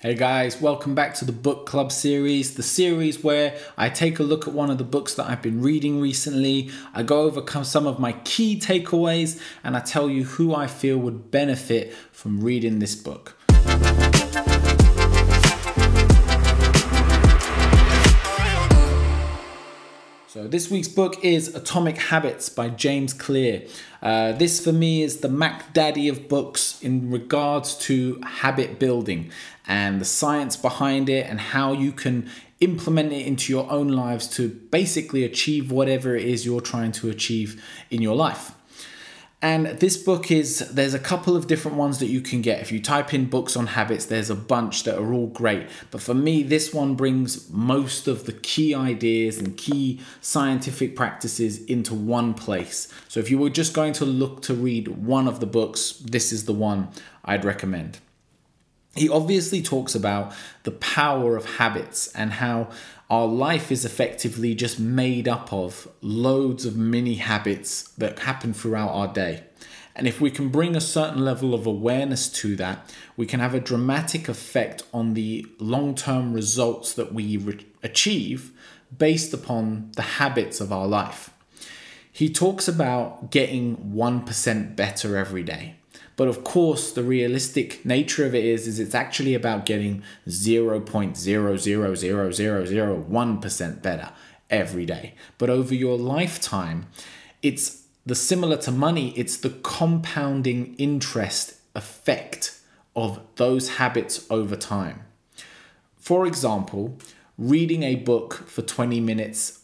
Hey guys, welcome back to the book club series, the series where I take a look at one of the books that I've been reading recently. I go over some of my key takeaways and I tell you who I feel would benefit from reading this book. So, this week's book is Atomic Habits by James Clear. Uh, this, for me, is the Mac Daddy of books in regards to habit building and the science behind it and how you can implement it into your own lives to basically achieve whatever it is you're trying to achieve in your life. And this book is, there's a couple of different ones that you can get. If you type in books on habits, there's a bunch that are all great. But for me, this one brings most of the key ideas and key scientific practices into one place. So if you were just going to look to read one of the books, this is the one I'd recommend. He obviously talks about the power of habits and how our life is effectively just made up of loads of mini habits that happen throughout our day. And if we can bring a certain level of awareness to that, we can have a dramatic effect on the long term results that we re- achieve based upon the habits of our life. He talks about getting 1% better every day. But of course, the realistic nature of it is, is it's actually about getting 0.0000001% better every day. But over your lifetime, it's the similar to money, it's the compounding interest effect of those habits over time. For example, reading a book for 20 minutes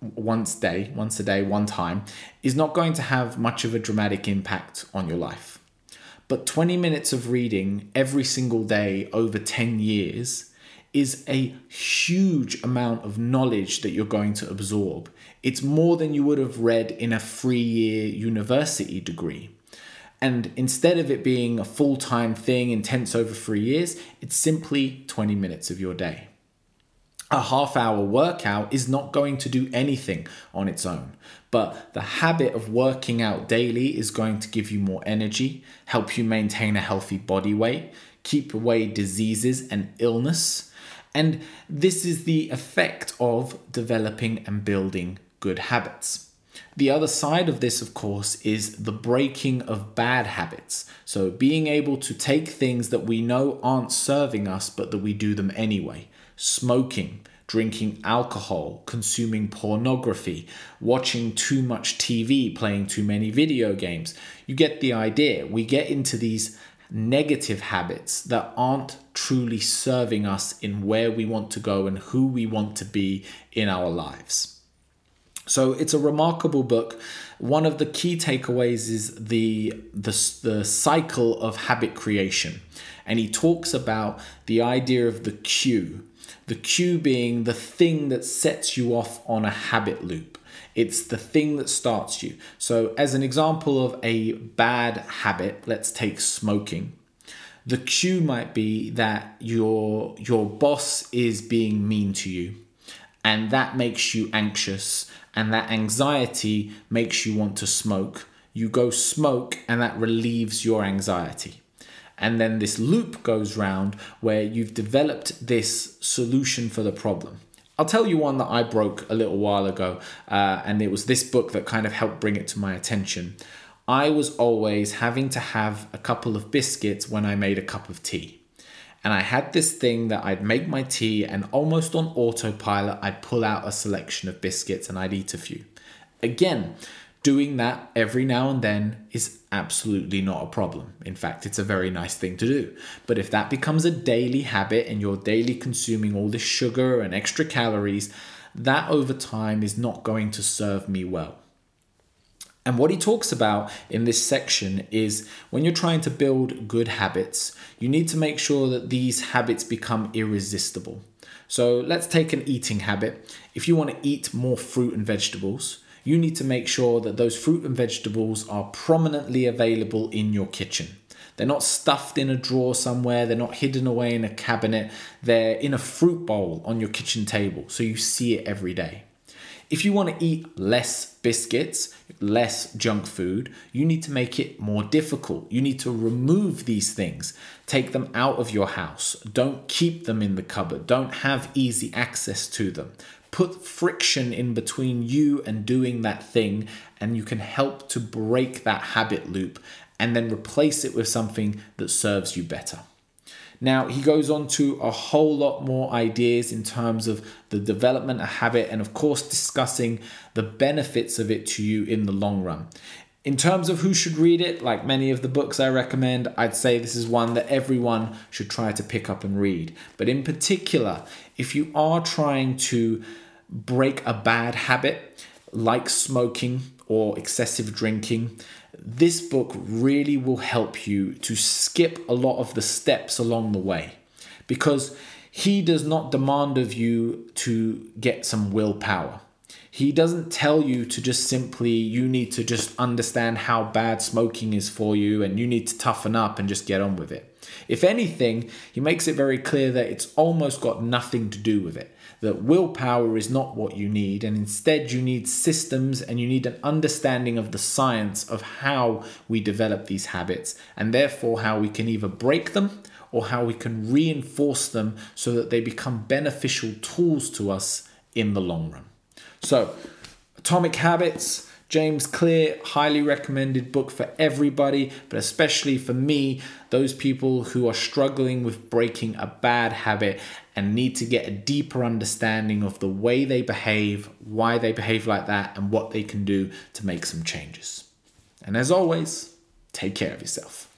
once day, once a day, one time, is not going to have much of a dramatic impact on your life. But 20 minutes of reading every single day over 10 years is a huge amount of knowledge that you're going to absorb. It's more than you would have read in a three year university degree. And instead of it being a full time thing, intense over three years, it's simply 20 minutes of your day a half hour workout is not going to do anything on its own. But the habit of working out daily is going to give you more energy, help you maintain a healthy body weight, keep away diseases and illness. And this is the effect of developing and building good habits. The other side of this, of course, is the breaking of bad habits. So, being able to take things that we know aren't serving us, but that we do them anyway smoking, drinking alcohol, consuming pornography, watching too much TV, playing too many video games. You get the idea. We get into these negative habits that aren't truly serving us in where we want to go and who we want to be in our lives. So it's a remarkable book. One of the key takeaways is the, the, the cycle of habit creation. And he talks about the idea of the cue the cue being the thing that sets you off on a habit loop. It's the thing that starts you. So, as an example of a bad habit, let's take smoking. The cue might be that your your boss is being mean to you, and that makes you anxious, and that anxiety makes you want to smoke. You go smoke, and that relieves your anxiety and then this loop goes round where you've developed this solution for the problem. I'll tell you one that I broke a little while ago, uh, and it was this book that kind of helped bring it to my attention. I was always having to have a couple of biscuits when I made a cup of tea. And I had this thing that I'd make my tea, and almost on autopilot, I'd pull out a selection of biscuits and I'd eat a few. Again, doing that every now and then is absolutely not a problem. In fact, it's a very nice thing to do. But if that becomes a daily habit and you're daily consuming all this sugar and extra calories, that over time is not going to serve me well. And what he talks about in this section is when you're trying to build good habits, you need to make sure that these habits become irresistible. So let's take an eating habit. If you want to eat more fruit and vegetables, you need to make sure that those fruit and vegetables are prominently available in your kitchen. They're not stuffed in a drawer somewhere, they're not hidden away in a cabinet, they're in a fruit bowl on your kitchen table so you see it every day. If you want to eat less biscuits, less junk food, you need to make it more difficult. You need to remove these things, take them out of your house. Don't keep them in the cupboard. Don't have easy access to them. Put friction in between you and doing that thing, and you can help to break that habit loop and then replace it with something that serves you better. Now, he goes on to a whole lot more ideas in terms of the development of habit and, of course, discussing the benefits of it to you in the long run. In terms of who should read it, like many of the books I recommend, I'd say this is one that everyone should try to pick up and read. But in particular, if you are trying to break a bad habit like smoking or excessive drinking, this book really will help you to skip a lot of the steps along the way because he does not demand of you to get some willpower. He doesn't tell you to just simply, you need to just understand how bad smoking is for you and you need to toughen up and just get on with it. If anything, he makes it very clear that it's almost got nothing to do with it that willpower is not what you need, and instead you need systems and you need an understanding of the science of how we develop these habits, and therefore how we can either break them or how we can reinforce them so that they become beneficial tools to us in the long run. So, Atomic Habits James Clear, highly recommended book for everybody, but especially for me, those people who are struggling with breaking a bad habit and need to get a deeper understanding of the way they behave, why they behave like that, and what they can do to make some changes. And as always, take care of yourself.